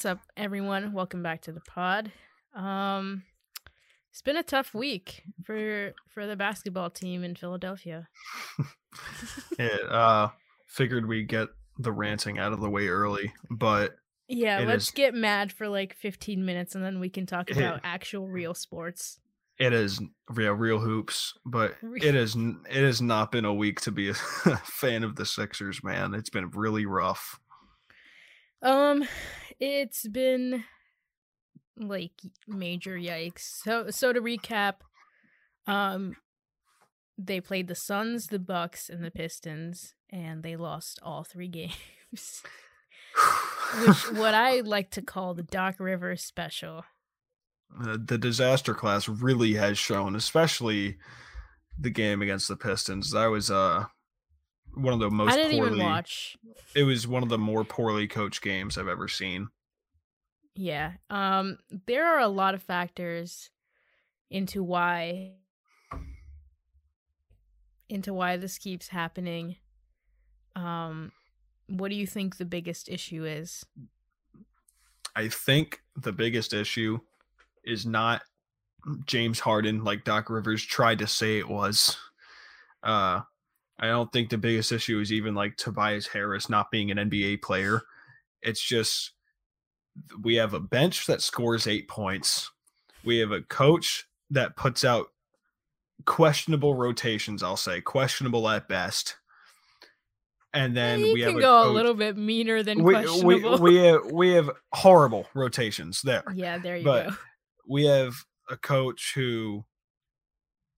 What's up, everyone? Welcome back to the pod. Um, it's been a tough week for for the basketball team in Philadelphia. it uh figured we get the ranting out of the way early, but Yeah, let's is- get mad for like 15 minutes and then we can talk It- about actual real sports. it is real real hoops. But it is it has not been a week to be a fan of the Sixers, man. It's been really rough. Um, it's been like major yikes. So so to recap, um they played the Suns, the Bucks, and the Pistons, and they lost all three games. Which what I like to call the Doc Rivers special. Uh, the disaster class really has shown, especially the game against the Pistons. That was uh one of the most I didn't poorly. even watch. It was one of the more poorly coached games I've ever seen. Yeah. Um there are a lot of factors into why into why this keeps happening. Um what do you think the biggest issue is? I think the biggest issue is not James Harden like Doc Rivers tried to say it was. Uh I don't think the biggest issue is even like Tobias Harris not being an NBA player. It's just we have a bench that scores 8 points. We have a coach that puts out questionable rotations, I'll say, questionable at best. And then you we can have go a, a little bit meaner than we, questionable. we, we have we have horrible rotations there. yeah, there you but go. We have a coach who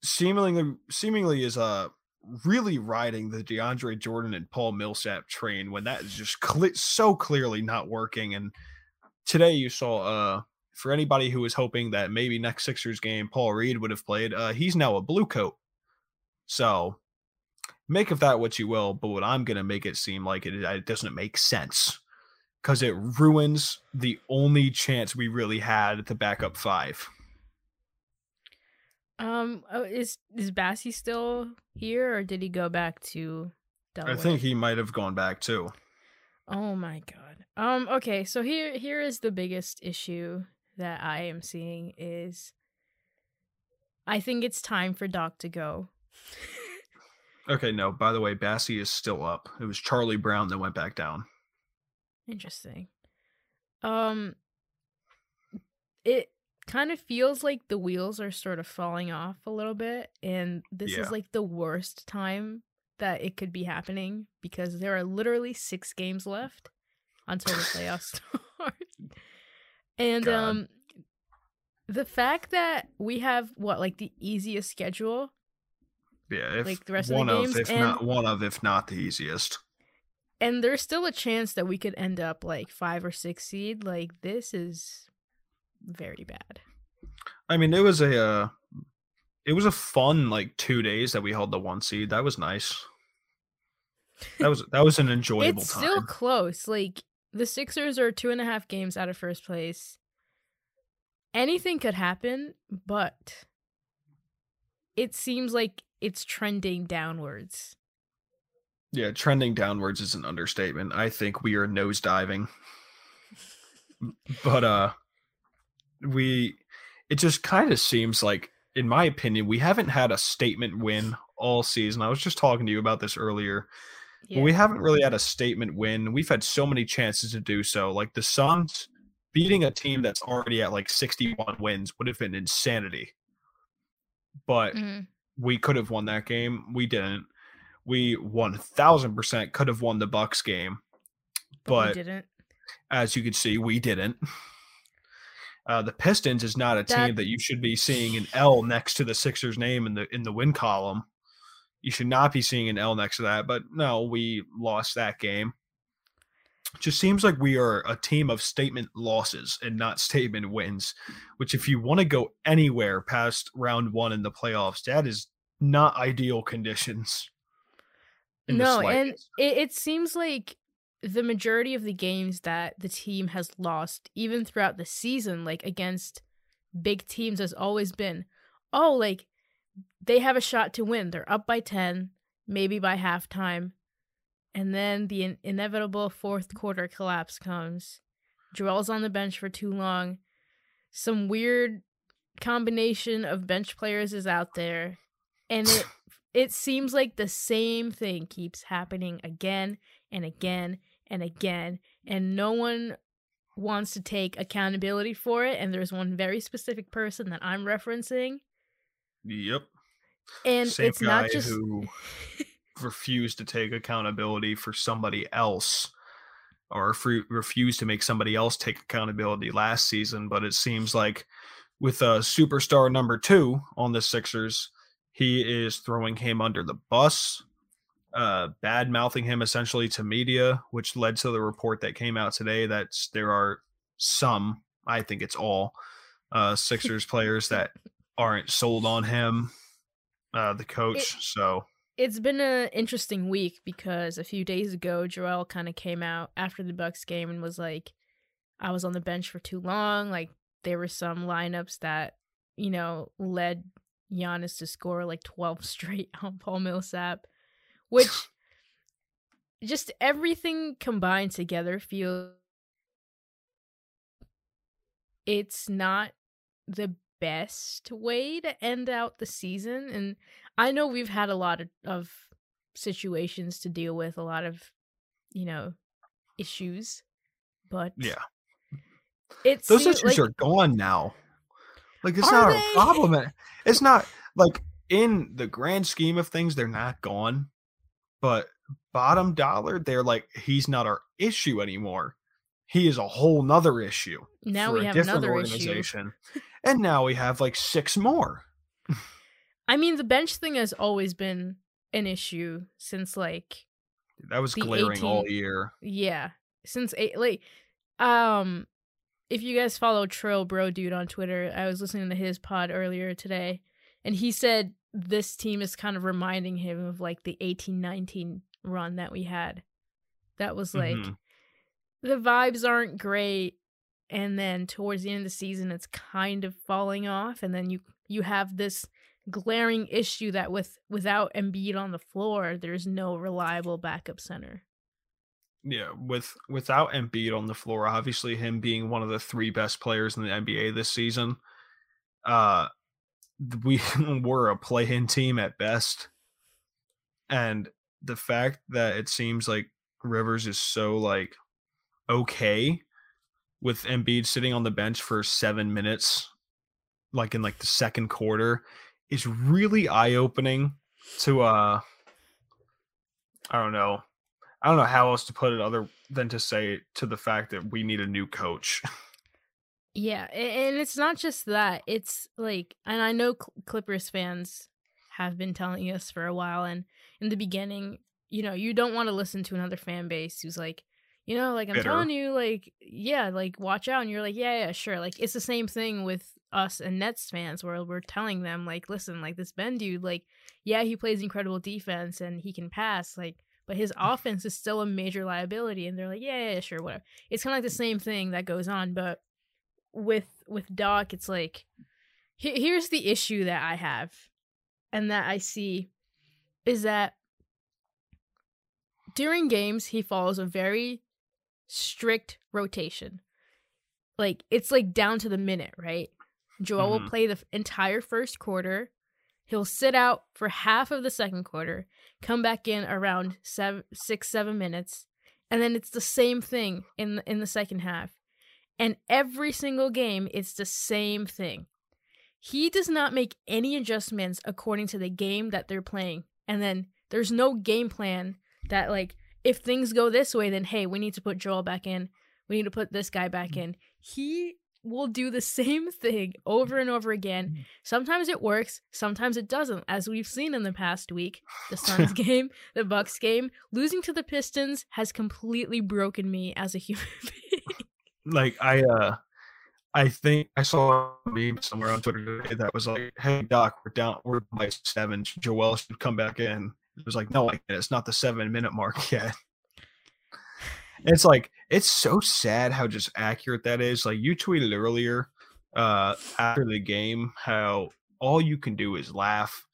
seemingly seemingly is uh really riding the DeAndre Jordan and Paul Millsap train when that is just cle so clearly not working. And today you saw uh for anybody who was hoping that maybe next Sixers game Paul Reed would have played, uh he's now a blue coat. So make of that what you will, but what I'm gonna make it seem like it, it doesn't make sense because it ruins the only chance we really had to back up five. Um oh, is is Bassey still here or did he go back to Delaware? I think he might have gone back too. Oh my god. Um okay, so here here is the biggest issue that I am seeing is I think it's time for Doc to go. Okay, no, by the way, Bassey is still up. It was Charlie Brown that went back down. Interesting. Um it kind of feels like the wheels are sort of falling off a little bit and this Yeah. is like the worst time that it could be happening because there are literally 6 games left until the playoffs start. And God. um the fact that we have what like the easiest schedule Yeah, if Like the rest of the one games, if and- not one of, if not the easiest. and there's still a chance that we could end up like 5 or 6 seed like this is very bad. I mean, it was a uh, it was a fun like two days that we held the one seed. That was nice. That was that was an enjoyable it's time. still close. Like the Sixers are two and a half games out of first place. Anything could happen, but it seems like it's trending downwards. Yeah, trending downwards is an understatement. I think we are nosediving. but uh we it just kind of seems like in my opinion, we haven't had a statement win all season. I was just talking to you about this earlier. Yeah. We haven't really had a statement win. We've had so many chances to do so. Like the Suns beating a team that's already at like 61 wins would have been insanity. But Mhm. we could have won that game. We didn't. We 1000% could have won the Bucks game. but, we But didn't. as you can see, we didn't. Uh, the Pistons is not a That- team that you should be seeing an L next to the Sixers name in the in the win column. You should not be seeing an L next to that. But no, we lost that game. It Just seems like we are a team of statement losses and not statement wins. Which, if you want to go anywhere past round one in the playoffs, that is not ideal conditions. No, and it, it seems like the majority of the games that the team has lost, even throughout the season, like against big teams, has always been, oh, like they have a shot to win. They're up by 10, maybe by halftime. And then the in- inevitable fourth quarter collapse comes. Joel's on the bench for too long. Some weird combination of bench players is out there, and it it seems like the same thing keeps happening again and again and again, and no one wants to take accountability for it. And there's one very specific person that I'm referencing. Yep. And Same it's not just who refused to take accountability for somebody else or fre- refused to make somebody else take accountability last season. But it seems like with a superstar number two on the Sixers, he is throwing him under the bus, uh, bad mouthing him essentially to media, which led to the report that came out today that there are some, I think it's all, uh, Sixers players that aren't sold on him, uh, the coach. It- so it's been an interesting week because a few days ago Joel kind of came out after the Bucks game and was like I was on the bench for too long like there were some lineups that you know led Giannis to score like 12 straight on Paul Millsap which just everything combined together feels it's not the best way to end out the season and I know we've had a lot of, of situations to deal with, a lot of, you know, issues, but yeah, it's those issues are gone now. Like it's not they? a problem. It- It's not like in the grand scheme of things, they're not gone. But bottom dollar, they're like he's not our issue anymore. He is a whole nother issue. now we a have different another issue. and now we have like six more. I mean, the bench thing has always been an issue since like That was glaring all year. yeah, since eight like um if you guys follow Trill Bro Dude on Twitter, I was listening to his pod earlier today and he said this team is kind of reminding him of like the 18-19 run that we had. That was like Mhm. the vibes aren't great and then towards the end of the season it's kind of falling off and then you you have this glaring issue that with without Embiid on the floor there's no reliable backup center. Yeah, with without Embiid on the floor, obviously him being one of the three best players in the NBA this season, uh, we were a play-in team at best, and the fact that it seems like Rivers is so like okay with Embiid sitting on the bench for seven minutes, like in like the second quarter, is really eye-opening to uh I don't know. I don't know how else to put it other than to say to the fact that we need a new coach. Yeah, and it's not just that. It's like, and I know Clippers fans have been telling us for a while. And in the beginning, you know, you don't want to listen to another fan base who's like, you know, like I'm Bitter. telling you, like, yeah, like watch out. And you're like, yeah, yeah, sure. Like it's the same thing with us and Nets fans where we're telling them, like, listen, like this Ben dude, like, yeah, he plays incredible defense and he can pass, like, but his offense is still a major liability. And they're like, yeah, yeah, sure, whatever. It's kind of like the same thing that goes on, but with with Doc, it's like he- here's the issue that I have and that I see is that during games he follows a very strict rotation. Like it's like down to the minute, right? Joel will Mhm. play the entire first quarter. He'll sit out for half of the second quarter, come back in around seven, six, seven minutes, and then it's the same thing in the, in the second half. And every single game, it's the same thing. He does not make any adjustments according to the game that they're playing. And then there's no game plan that, like, if things go this way, then hey, we need to put Joel back in. We need to put this guy back in. He will do the same thing over and over again. Sometimes it works, sometimes it doesn't, as we've seen in the past week. The Suns game, the Bucks game, losing to the Pistons has completely broken me as a human being. like I uh I think I saw a meme somewhere on Twitter today that was like, "Hey Doc, we're down, we're by seven. Joel should come back in." It was like, "No, like it's not the seven minute mark yet." It's like it's so sad how just accurate that is. Like you tweeted earlier uh after the game how all you can do is laugh.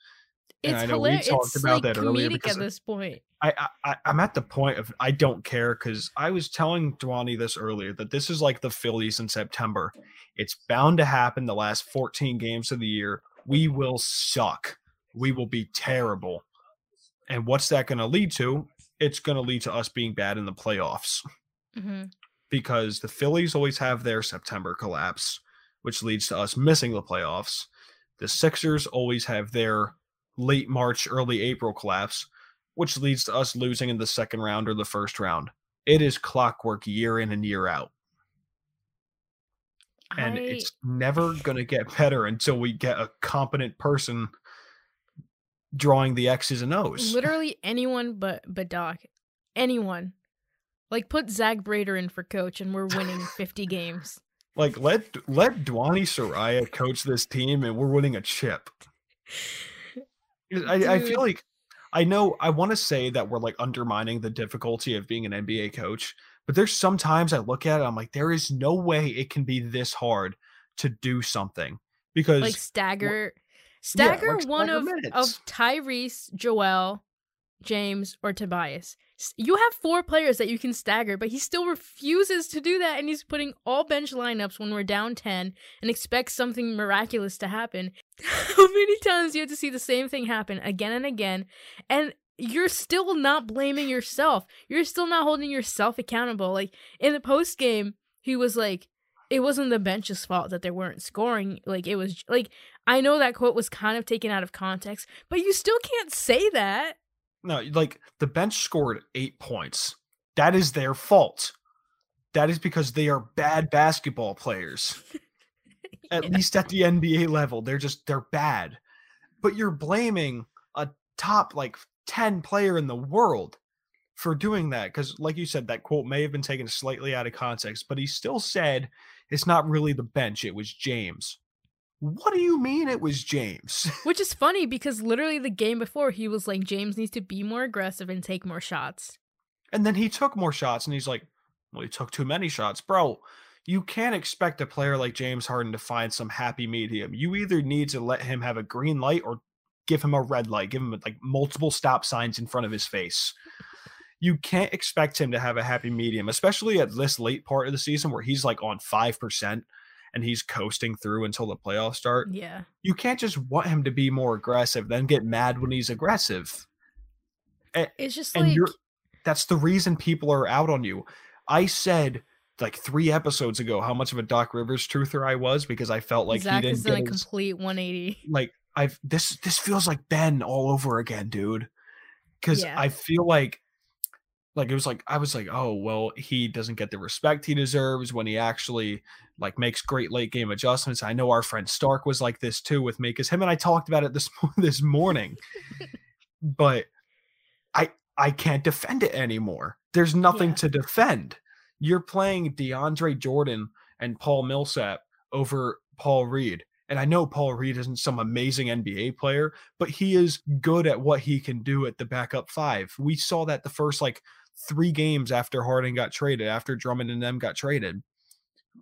And It's I know we hilarious. talked It's about like that earlier comedic because at this point. I, I I'm at the point of I don't care because I was telling Dhwani this earlier that this is like the Phillies in September. It's bound to happen the last 14 games of the year. We will suck. We will be terrible. And what's that going to lead to? It's going to lead to us being bad in the playoffs hmm because the Phillies always have their September collapse, which leads to us missing the playoffs. The Sixers always have their late March, early April collapse, which leads to us losing in the second round or the first round. It is clockwork year in and year out. And I, it's never going to get better until we get a competent person drawing the X's and O's. literally anyone but but Doc, anyone. Like put Zach Brader in for coach, and we're winning 50 games. Like let let Dhwani Saraiya coach this team and we're winning a chip. I, I feel like I know I want to say that we're like undermining the difficulty of being an NBA coach, but there's sometimes I look at it, I'm like, there is no way it can be this hard to do something because Like stagger, Yeah, stagger like one of minutes. of Tyrese, Joel, James, or Tobias. You have four players that you can stagger, but he still refuses to do that, and he's putting all bench lineups when we're down 10 and expects something miraculous to happen. How many times do you have to see the same thing happen again and again? And you're still not blaming yourself. You're still not holding yourself accountable. Like in the post game, he was like, it wasn't the bench's fault that they weren't scoring. Like it was like I know that quote was kind of taken out of context, but you still can't say that. no, like the bench scored eight points. That is their fault. That is because they are bad basketball players. At least at the NBA level, they're just they're bad. But you're blaming a top like 10 player in the world for doing that cuz like you said that quote may have been taken slightly out of context, but he still said it's not really the bench, it was James. What do you mean it was James? Which is funny because literally the game before he was like James needs to be more aggressive and take more shots. And then he took more shots and he's like, well, he took too many shots. Bro, you can't expect a player like James Harden to find some happy medium. You either need to let him have a green light or give him a red light, give him like multiple stop signs in front of his face. You can't expect him to have a happy medium, especially at this late part of the season where he's like on 5% and he's coasting through until the playoffs start. Yeah. You can't just want him to be more aggressive, then get mad when he's aggressive. It's just and like that's the reason people are out on you. I said like three episodes ago how much of a Doc Rivers truther I was because I felt like Zach he is didn't a his, complete 180. like I've this this feels like Ben all over again, dude. Because Yeah. I feel like like it was like I was like, oh well, he doesn't get the respect he deserves when he actually like makes great late game adjustments. I know our friend Stark was like this too with me because him and I talked about it this this morning. but I I can't defend it anymore. There's nothing Yeah. to defend. You're playing DeAndre Jordan and Paul Millsap over Paul Reed. And I know Paul Reed isn't some amazing NBA player, but he is good at what he can do at the backup five. We saw that the first like three games after Harden got traded, after Drummond and them got traded.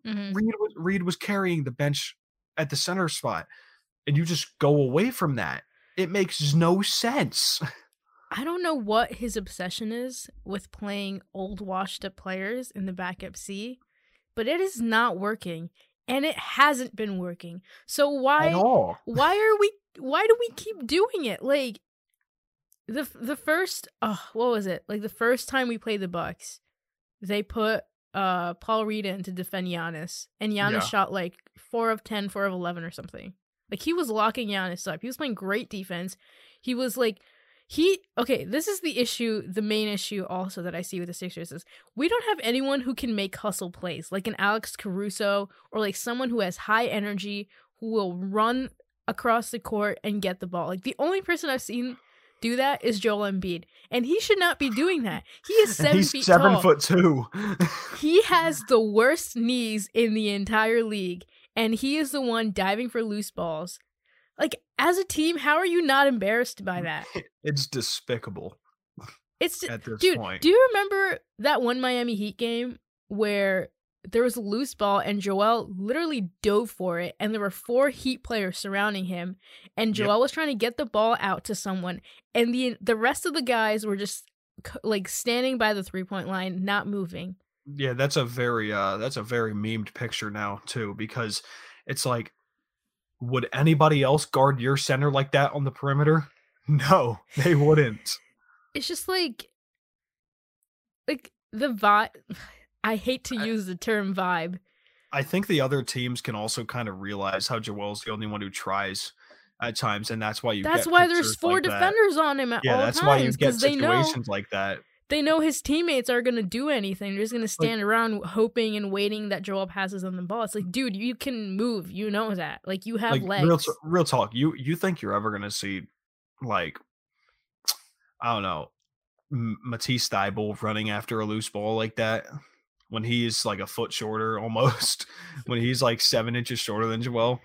Mhm. Reed was Reed was carrying the bench at the center spot, and you just go away from that. It makes no sense. I don't know what his obsession is with playing old washed up players in the backup C, but it is not working and it hasn't been working. So why why are we why do we keep doing it? Like the the first oh, what was it? Like the first time we played the Bucks, they put uh Paul Reed in to defend Giannis and Giannis Yeah. shot like 4 of 10, 4 of 11 or something. Like he was locking Giannis up. He was playing great defense. He was like he okay, this is the issue, the main issue also that I see with the Sixers is we don't have anyone who can make hustle plays, like an Alex Caruso or like someone who has high energy who will run across the court and get the ball. Like the only person I've seen do that is Joel Embiid, and he should not be doing that. He is seven he's feet seven tall. foot two. He has the worst knees in the entire league, and he is the one diving for loose balls. Like as a team, how are you not embarrassed by that? it's despicable It's at this dude. point. Do you remember that one Miami Heat game where there was a loose ball and Joel literally dove for it, and there were four Heat players surrounding him, and Yep. Joel was trying to get the ball out to someone, and the the rest of the guys were just like standing by the three point line, not moving. Yeah, that's a very uh that's a very memed picture now too because it's like would anybody else guard your center like that on the perimeter? No, they wouldn't. It's just like like the vibe. I hate to I- use the term vibe. I think the other teams can also kind of realize how Joel's the only one who tries at times, and that's why you. That's why there's four like that. defenders on him at Yeah, all that's why you times get because they know situations like that. they know his teammates are gonna do anything. They're just gonna stand around hoping and waiting that Joel passes them the ball. It's like, dude, you can move. You know that. Like you have Like legs. real, real talk. You you think you're ever gonna see like I don't know M- Matisse Thybulle running after a loose ball like that when he's like a foot shorter almost when he's like seven inches shorter than Joel.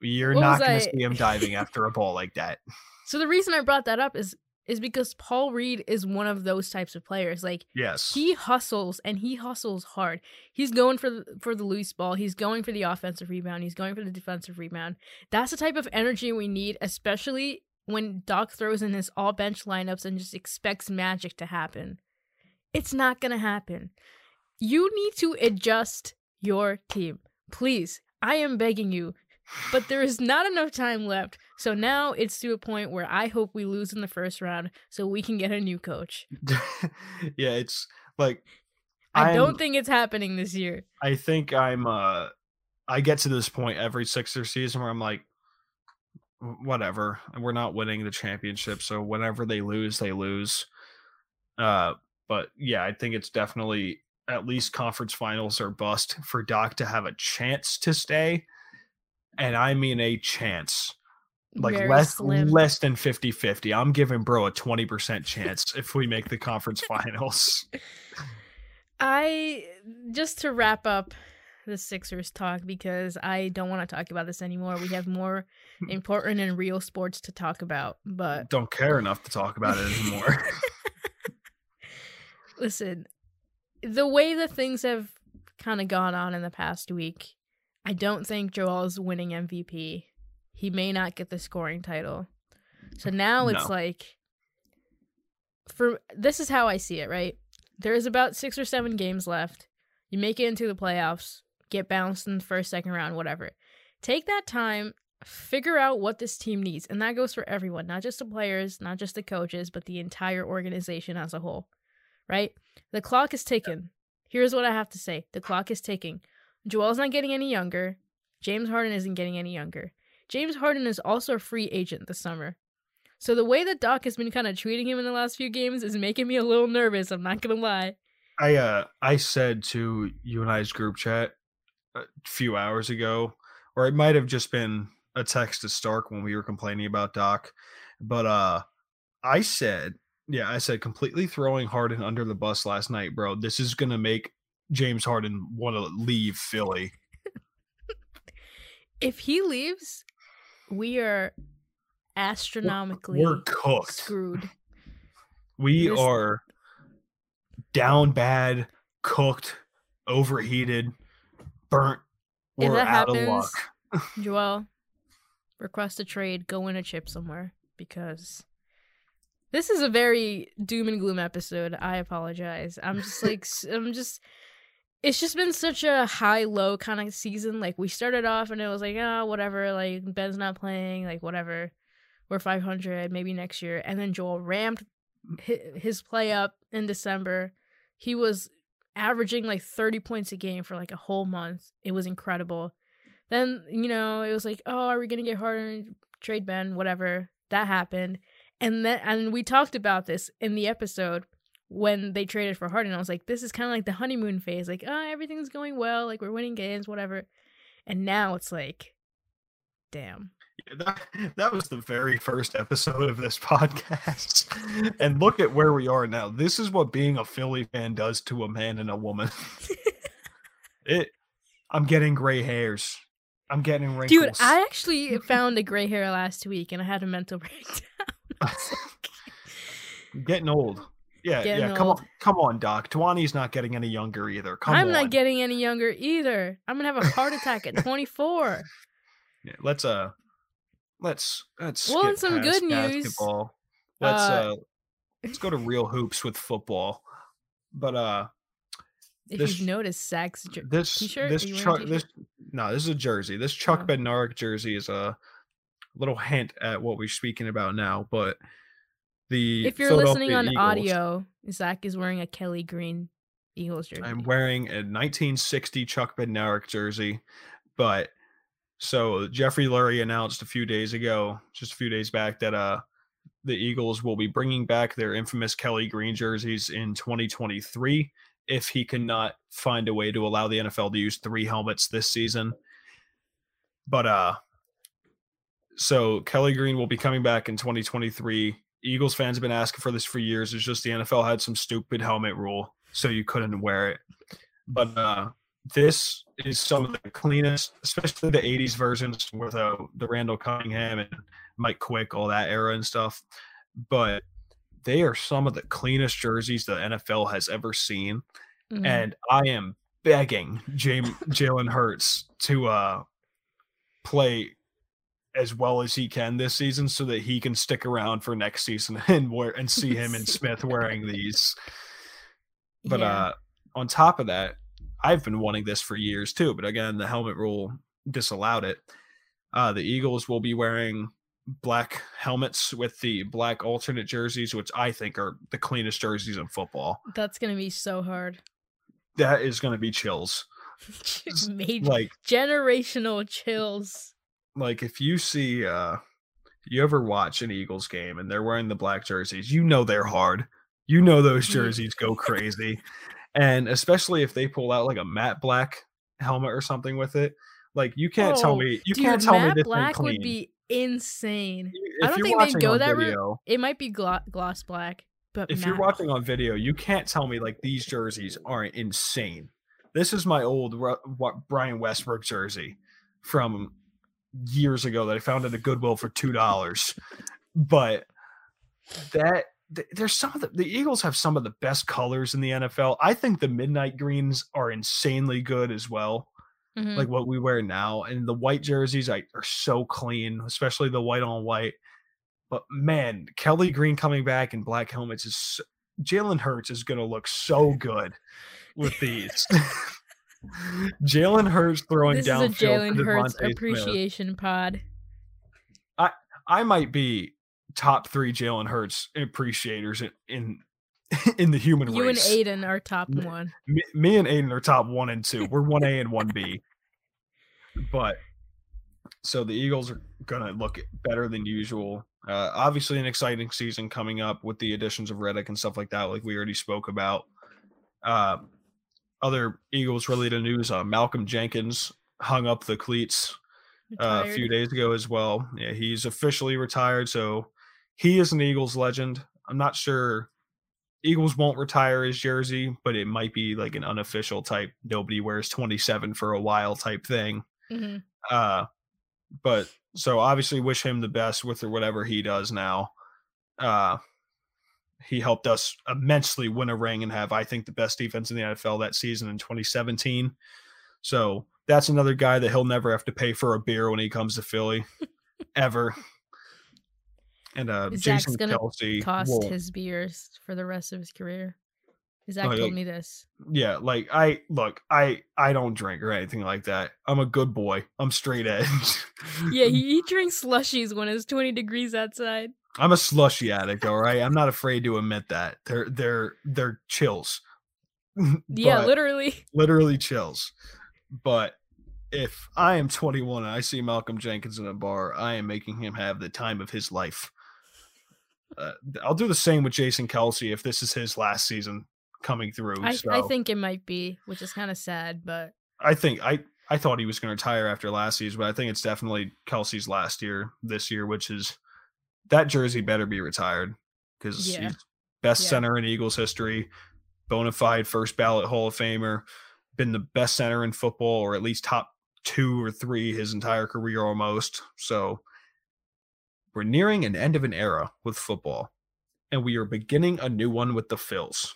You're What not gonna I- see him diving after a ball like that. so the reason I brought that up is is because Paul Reed is one of those types of players. Like Yes. he hustles and he hustles hard. He's going for the, for the loose ball. He's going for the offensive rebound. He's going for the defensive rebound. That's the type of energy we need, especially when Doc throws in his all bench lineups and just expects magic to happen. It's not going to happen. You need to adjust your team. Please, I am begging you. But there is not enough time left. So now it's to a point where I hope we lose in the first round so we can get a new coach. yeah, it's like I I'm- don't think it's happening this year. I think I'm uh I get to this point every Sixer season where I'm like whatever. We're not winning the championship, so whenever they lose, they lose. Uh but yeah, I think it's definitely at least conference finals or bust for Doc to have a chance to stay. And I mean a chance. Like Very less slim. less than 50-50. I'm giving bro a 20% chance if we make the conference finals. I just to wrap up the Sixers talk because I don't want to talk about this anymore. We have more hmm. important and real sports to talk about. But Don't care enough to talk about it anymore. listen, the way that things have kind of gone on in the past week, I don't think Joel's winning MVP. He may not get the scoring title. So now it's No. like for this is how I see it, right? There's about 6 or 7 games left. You make it into the playoffs, get bounced in the first, second round, whatever. Take that time, figure out what this team needs, and that goes for everyone, not just the players, not just the coaches, but the entire organization as a whole. Right? The clock is ticking. Here's what I have to say. The clock is ticking. Joel's not getting any younger. James Harden isn't getting any younger. James Harden is also a free agent this summer. So the way that Doc has been kind of treating him in the last few games is making me a little nervous. I'm not gonna lie. I uh I said to you and I's group chat a few hours ago, or it might have just been a text to Stark when we were complaining about Doc, but uh I said, yeah, I said completely throwing Harden under the bus last night, bro. This is gonna make James Harden want to leave Philly. If he leaves, we are astronomically We're cooked. screwed. We are down bad, cooked, overheated, burnt. If We're that out of happens, luck. Joel, request a trade, go win a chip somewhere because this is a very doom and gloom episode. I apologize. I'm just like I'm just it's just been such a high low kind of season. Like we started off and it was like, oh, whatever, like Ben's not playing, like whatever. We're 500 maybe next year. And then Joel ramped his play up in December. He was averaging like 30 points a game for like a whole month. It was incredible. Then, you know, it was like, oh, are we going to get harder trade Ben, whatever. That happened. And then and we talked about this in the episode when they traded for Harden. I was like, this is kind of like the honeymoon phase. Like, oh, everything's going well, like we're winning games, whatever. And now it's like, damn. Yeah, that, that was the very first episode of this podcast. And look at where we are now. This is what being a Philly fan does to a man and a woman. it I'm getting gray hairs. I'm getting wrinkles. Dude, I actually found a gray hair last week and I had a mental breakdown. I was like, I'm getting old. Yeah, Getting yeah. Come on, come on, Doc. Dhwani's not getting any younger either. Come I'm on. not getting any younger either. I'm gonna have a heart attack at 24. Yeah, let's uh, let's let's. Well, and some good news, Let's uh, uh, let's go to real hoops with football. But uh If This- you've noticed, Zach's jer- this T-shirt? this Are you wearing Chuck this no, this is a jersey. This Chuck Oh. Bednarik jersey is a little hint at what we're speaking about now, but the if you're listening on Eagles- audio, Zach is wearing a Kelly Green Eagles jersey. I'm wearing a 1960 Chuck Bednarik jersey, but so Jeffrey Lurie announced a few days ago, just a few days back, that uh the Eagles will be bringing back their infamous Kelly Green jerseys in 2023 if he cannot find a way to allow the NFL to use three helmets this season. But uh so Kelly Green will be coming back in 2023. Eagles fans have been asking for this for years. It's just the NFL had some stupid helmet rule, so you couldn't wear it. But uh this is some of the cleanest, especially the 80s versions with uh, the Randall Cunningham and Mike Quick, all that era and stuff. But they are some of the cleanest jerseys the NFL has ever seen. Mhm. And I am begging Jalen Hurts to uh, play as well as he can this season so that he can stick around for next season and wear and see him and Smith wearing these. But Yeah. uh on top of that, I've been wanting this for years too, but again, the helmet rule disallowed it. Uh the Eagles will be wearing black helmets with the black alternate jerseys, which I think are the cleanest jerseys in football. that's gonna be so hard. That is going to be chills. Like generational chills. Like if you see uh you ever watch an Eagles game and they're wearing the black jerseys, you know they're hard. You know those Mhm. jerseys go crazy. And especially if they pull out like a matte black helmet or something with it. Like you can't tell Oh, me you Dude, can't tell matte me this black clean. would be insane. You- I don't think they'd go that route. It might be glo- gloss black, but if you're watching on video, you can't tell me like these jerseys aren't insane. This is my old Brian Westbrook jersey from years ago that I found at a Goodwill for two dollars. But that there's some of the the Eagles have some of the best colors in the NFL. I think the midnight greens are insanely good as well Mhm. like what we wear now. And the white jerseys I, are so clean, especially the white on white. But man, Kelly Green coming back in black helmets is so- Jalen Hurts is going to look so good with these. Jalen Hurts throwing this is a Jalen Hurts DeVonta Smith. appreciation pod. I I might be top three Jalen Hurts appreciators in in, in the human world. You and. Aiden are top one. me, me and Aiden are top one and two. We're one A and one B. But so the Eagles are gonna look better than usual. Uh, obviously, an exciting season coming up with the additions of Reddick and stuff like that, like we already spoke about. Uh, other Eagles related news: uh, Malcolm Jenkins hung up the cleats uh, a few days ago as well. Yeah, he's officially retired, so he is an Eagles legend. I'm not sure Eagles won't retire his jersey, but it might be like an unofficial type nobody wears 27 for a while type thing. Mhm. Uh but so obviously wish him the best with whatever he does now. Uh he helped us immensely win a ring and have I think the best defense in the NFL that season in 2017. So that's another guy that he'll never have to pay for a beer when he comes to Philly ever. And uh Zach's Jason gonna Kelce Cost will- his beers for the rest of his career. Zach Oh, told me this. yeah like i look i i don't drink or anything like that i'm a good boy i'm straight edge Yeah, he, he drinks slushies when it's 20 degrees outside. I'm a slushy addict all right i'm not afraid to admit that they're they're they're chills Yeah, literally. literally chills but if i am 21 and i see malcolm jenkins in a bar i am making him have the time of his life uh, i'll do the same with jason kelce if this is his last season coming through I, so. I think it might be, which is kind of sad, but I think I I thought he was going to retire after last season, but I think it's definitely Kelce's last year this year, which is that jersey better be retired because Yeah. he's best Yeah. center in Eagles history, bona fide first ballot Hall of Famer, been the best center in football or at least top two or three his entire career almost. So we're nearing an end of an era with football, and we are beginning a new one with the Phils.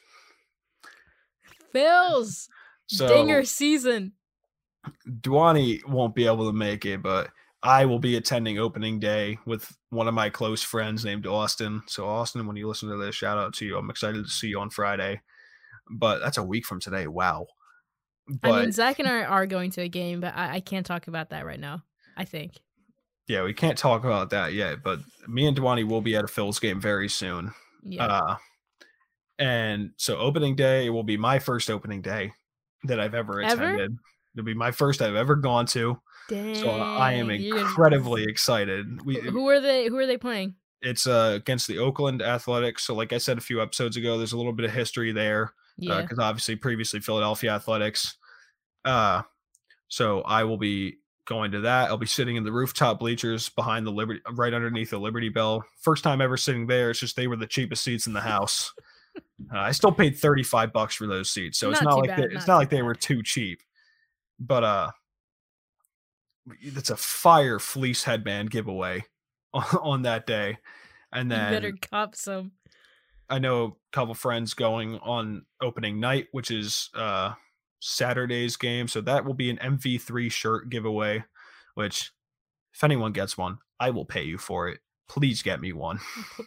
Phil's So dinger season. Dhwani won't be able to make it, but I will be attending opening day with one of my close friends named Austin. So, Austin, when you listen to this, shout out to you. I'm excited to see you on Friday. But that's a week from today. Wow. But, I mean, Zach and I are going to a game, but I, I can't talk about that right now. I think. Yeah, we can't talk about that yet. But me and Dhwani will be at a Phil's game very soon. Yeah. Uh, and so opening day will be my first opening day that I've ever, ever? attended. It'll be my first I've ever gone to. Dang, so I am incredibly excited. We, who are they? Who are they playing? It's uh, against the Oakland Athletics. So, like I said a few episodes ago, there's a little bit of history there. Yeah. Because uh, obviously, previously Philadelphia Athletics. Uh, so I will be going to that. I'll be sitting in the rooftop bleachers behind the Liberty, right underneath the Liberty Bell. First time ever sitting there. It's just they were the cheapest seats in the house. Uh, I still paid 35 bucks for those seats, so not it's not like they, it's not, not like they were too cheap. But uh it's a fire fleece headband giveaway on, on that day. And then you better cop some. I know a couple friends going on opening night, which is uh Saturday's game. So that will be an MV3 shirt giveaway, which if anyone gets one, I will pay you for it. Please get me one.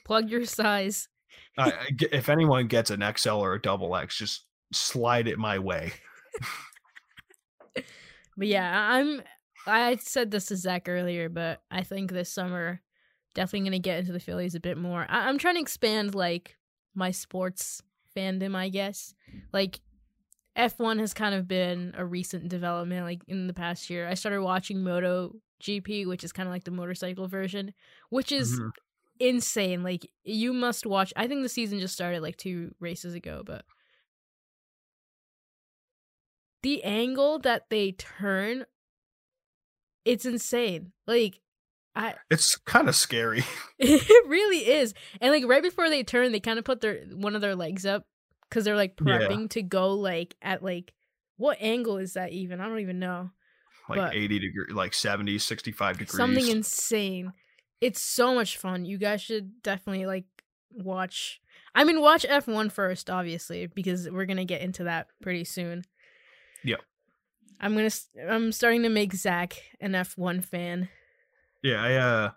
Plug your size. uh, if anyone gets an XL or a double X, just slide it my way. but yeah, I'm. I said this to Zach earlier, but I think this summer definitely going to get into the Phillies a bit more. I- I'm trying to expand like my sports fandom, I guess. Like F1 has kind of been a recent development like in the past year. I started watching Moto GP, which is kind of like the motorcycle version, which is mm-hmm insane. Like you must watch. I think the season just started like two races ago, but the angle that they turn, it's insane. Like I, it's kind of scary. It really is. And like right before they turn, they kind of put their one of their legs up because they're like prepping yeah. to go like at like what angle is that even? I don't even know. Like but 80 degree, like 70, 65 degrees. Something insane. It's so much fun. You guys should definitely like watch. I mean, watch F1 first, obviously, because we're gonna get into that pretty soon. Yep. I'm gonna. I'm starting to make Zach an F1 fan. Yeah, I. uh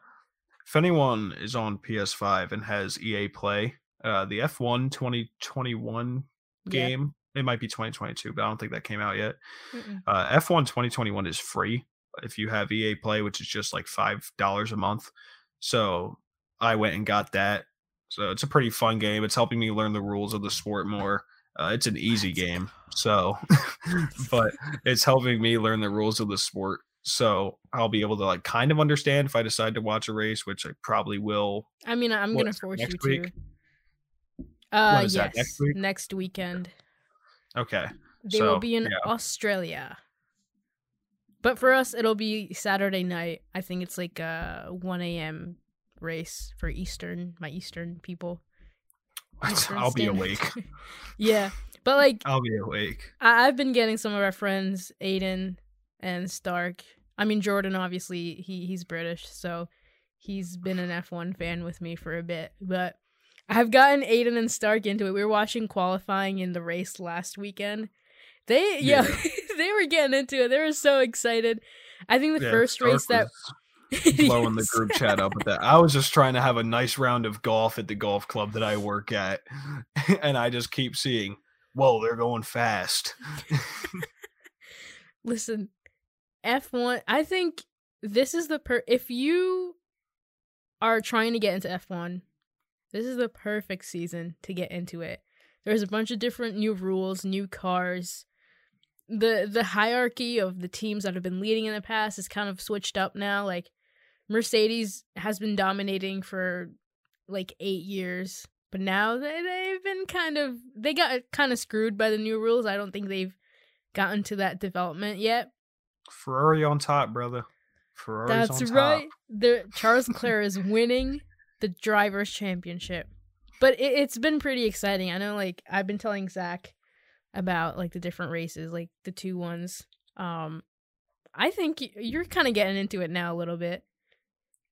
If anyone is on PS5 and has EA Play, uh the F1 2021 game. It might be 2022, but I don't think that came out yet. Mm-mm. Uh, F1 2021 is free if you have EA Play, which is just like five dollars a month. So I went and got that. So it's a pretty fun game. It's helping me learn the rules of the sport more. Uh, it's an easy game, so but it's helping me learn the rules of the sport. So I'll be able to like kind of understand if I decide to watch a race, which I probably will. I mean, I'm gonna force you week? to. Uh, yes, next, week? next weekend. Okay. They so, will be in yeah. Australia. But for us, it'll be Saturday night. I think it's like a 1 a.m. race for Eastern, my Eastern people. I'll be awake. yeah. But like, I'll be awake. I- I've been getting some of our friends, Aiden and Stark. I mean, Jordan, obviously, he he's British, so he's been an F1 fan with me for a bit. But I've gotten Aiden and Stark into it. We were watching qualifying in the race last weekend, they yeah, yeah they were getting into it. They were so excited. I think the yeah, first Stark race that blowing the group chat up with that. I was just trying to have a nice round of golf at the golf club that I work at, and I just keep seeing, whoa, they're going fast. Listen, F one. I think this is the per. If you are trying to get into F one, this is the perfect season to get into it. There's a bunch of different new rules, new cars the the hierarchy of the teams that have been leading in the past is kind of switched up now. Like Mercedes has been dominating for like eight years, but now they they've been kind of they got kind of screwed by the new rules. I don't think they've gotten to that development yet. Ferrari on top, brother. Ferrari's That's right. The Charles Leclerc is winning the drivers' championship, but it, it's been pretty exciting. I know, like I've been telling Zach about like the different races, like the two ones. Um, I think you're kind of getting into it now a little bit.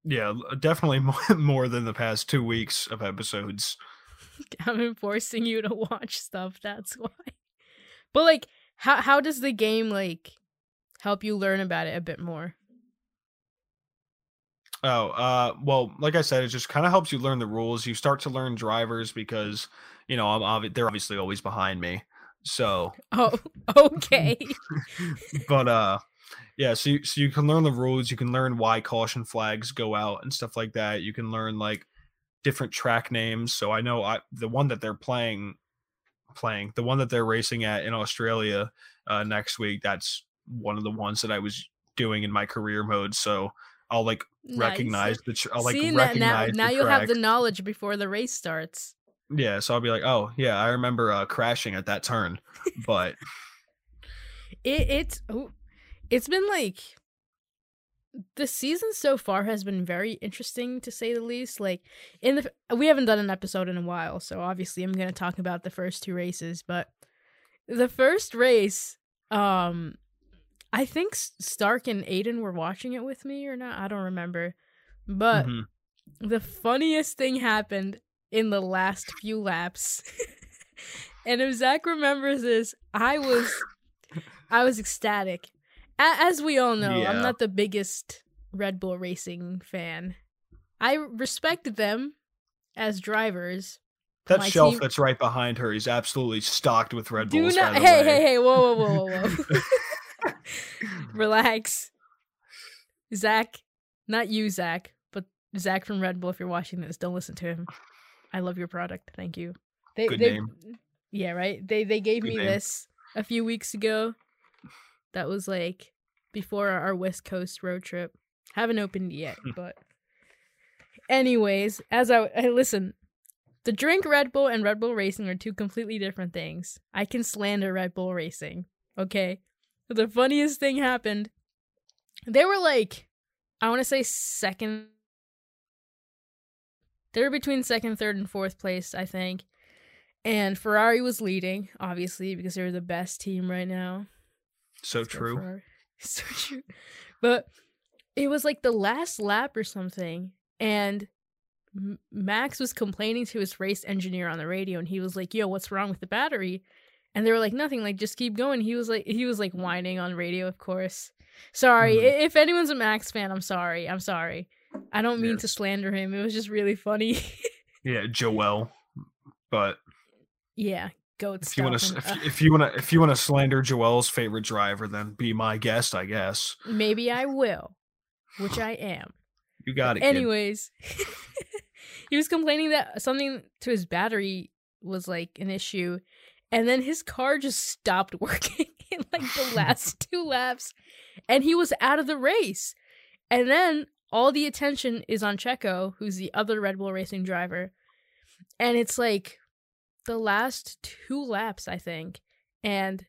Yeah, definitely more, than the past two weeks of episodes. I've been forcing you to watch stuff. That's why. But like, how how does the game like help you learn about it a bit more? Oh, uh, well, like I said, it just kind of helps you learn the rules. You start to learn drivers because you know I'm obvi- they're obviously always behind me. So, Oh, okay. but uh, yeah. So you, so you can learn the rules. You can learn why caution flags go out and stuff like that. You can learn like different track names. So I know I the one that they're playing, playing the one that they're racing at in Australia uh, next week. That's one of the ones that I was doing in my career mode. So I'll like Nice. recognize the tr- I'll like See, now, now, recognize now you'll have the knowledge before the race starts. Yeah, so I'll be like, oh yeah, I remember uh, crashing at that turn, but It it's oh, it's been like the season so far has been very interesting to say the least. Like in the we haven't done an episode in a while, so obviously I'm going to talk about the first two races, but the first race um I think Stark and Aiden were watching it with me or not, I don't remember. But mhm. the funniest thing happened in the last few laps. and if Zach remembers this, I was I was ecstatic. A- as we all know, Yeah. I'm not the biggest Red Bull racing fan. I respect them as drivers. that shelf team- that's right behind her is absolutely stocked with Red Bulls. Not hey hey hey whoa whoa whoa whoa whoa. Relax. Zach, not you, Zach, but Zach from Red Bull. If you're watching this, don't listen to him. I love your product. Thank you. They, Good they, name. Yeah, right. They they gave Good me name. this a few weeks ago. That was like before our West Coast road trip. Haven't opened yet, but anyways, as I, I listen, the drink Red Bull and Red Bull Racing are two completely different things. I can slander Red Bull Racing, okay? But the funniest thing happened. They were like, I want to say second. They were between second, third, and fourth place, I think. And Ferrari was leading, obviously, because they're the best team right now. So Let's true. So true. But it was like the last lap or something, and Max was complaining to his race engineer on the radio, and he was like, "Yo, what's wrong with the battery?" And they were like, "Nothing. Like, just keep going." He was like, he was like whining on radio, of course. Sorry, Mhm. If anyone's a Max fan, I'm sorry. I'm sorry. I don't mean to slander him. It was just really funny. Yeah, Joel. But yeah, goat if you want to, if, if you want to, if you want to slander Joel's favorite driver, then be my guest, I guess. maybe I will, which I am. You got it. Anyways, he was complaining that something to his battery was like an issue, and then his car just stopped working in like the last two laps, and he was out of the race. And then all the attention is on Checo, who's the other Red Bull Racing driver, and it's like the last two laps, I think, and.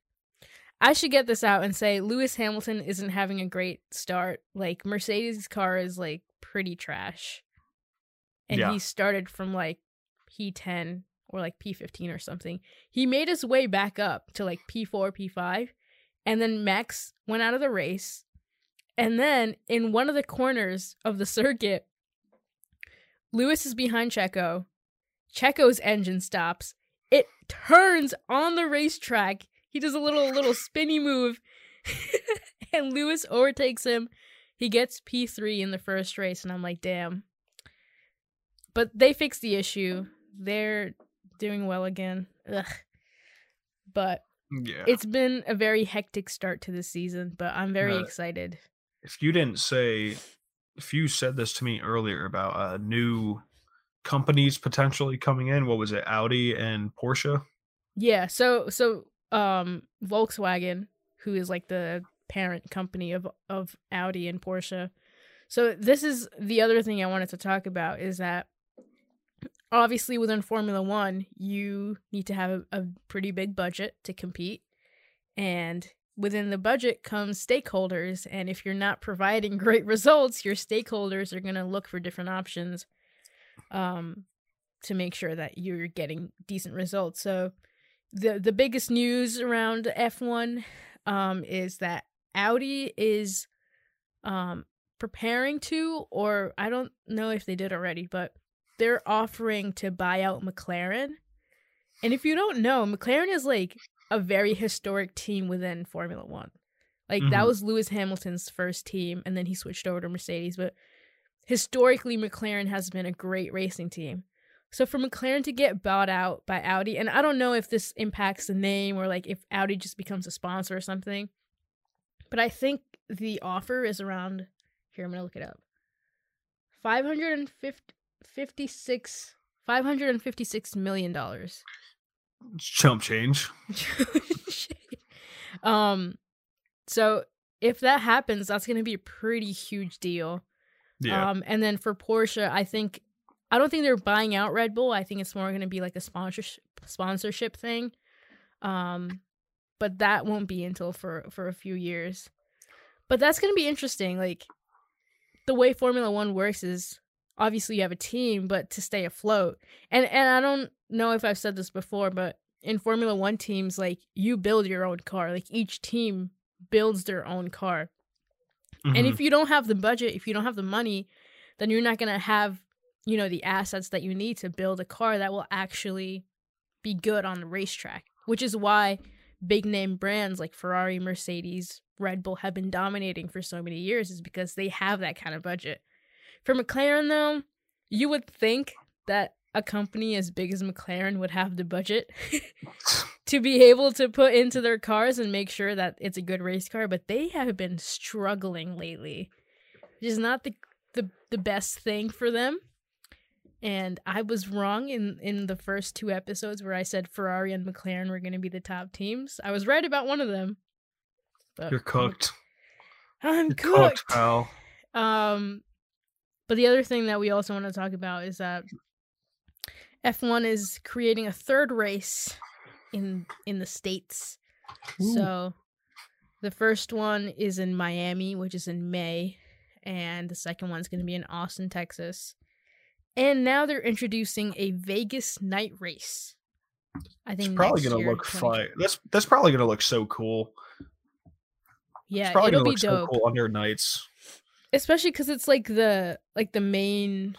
I should get this out and say Lewis Hamilton isn't having a great start. Like Mercedes' car is like pretty trash. And Yeah. he started from like P10 or like P15 or something. He made his way back up to like P4, P5, and then Max went out of the race. And then in one of the corners of the circuit, Lewis is behind Checo. Checo's engine stops. It turns on the racetrack. He does a little little spinny move, and Lewis overtakes him. He gets P3 in the first race, and I'm like, damn. But they fixed the issue. They're doing well again. Ugh. But yeah. it's been a very hectic start to the season, but I'm very No. excited. if you didn't say, if you said this to me earlier about a new companies potentially coming in, what was it, Audi and Porsche? Yeah, so so um Volkswagen, who is like the parent company of of Audi and Porsche. So this is the other thing I wanted to talk about is that obviously within Formula 1, you need to have a, a pretty big budget to compete. And within the budget comes stakeholders, and if you're not providing great results, your stakeholders are going to look for different options um to make sure that you're getting decent results. So the the biggest news around F1 um is that Audi is um preparing to or I don't know if they did already, but they're offering to buy out McLaren. And if you don't know, McLaren is like a very historic team within Formula 1. Like that Mhm. was Lewis Hamilton's first team and then he switched over to Mercedes, but historically McLaren has been a great racing team. So for McLaren to get bought out by Audi, and I don't know if this impacts the name or like if Audi just becomes a sponsor or something, but I think the offer is around here. I'm gonna look it up. 556 556 million dollars. Chump change. um, so if that happens, that's gonna be a pretty huge deal. Yeah. Um, and then for Porsche, I think I don't think they're buying out Red Bull. I think it's more going to be like a sponsorship sponsorship thing. Um, but that won't be until for for a few years. But that's going to be interesting. Like the way Formula 1 works is obviously you have a team, but to stay afloat. And and I don't know if I've said this before, but in Formula 1 teams like you build your own car. Like each team builds their own car. Mhm. And if you don't have the budget, if you don't have the money, then you're not going to have, you know, the assets that you need to build a car that will actually be good on the racetrack, which is why big name brands like Ferrari, Mercedes, Red Bull have been dominating for so many years is because they have that kind of budget. For McLaren though, you would think that a company as big as McLaren would have the budget to be able to put into their cars and make sure that it's a good race car, but they have been struggling lately. Which is not the the, the best thing for them. And I was wrong in in the first two episodes where I said Ferrari and McLaren were going to be the top teams. I was right about one of them. But You're cooked. I'm You're cooked. pal. Um, but the other thing that we also want to talk about is that F1 is creating a third race in in the states. Ooh. So the first one is in Miami, which is in May, and the second one's going to be in Austin, Texas. And now they're introducing a Vegas night race. I think It's probably gonna look 20 fine. That's that's probably gonna look so cool. Yeah, it's probably it'll gonna be look dope. so cool on under nights. especially because it's like the like the main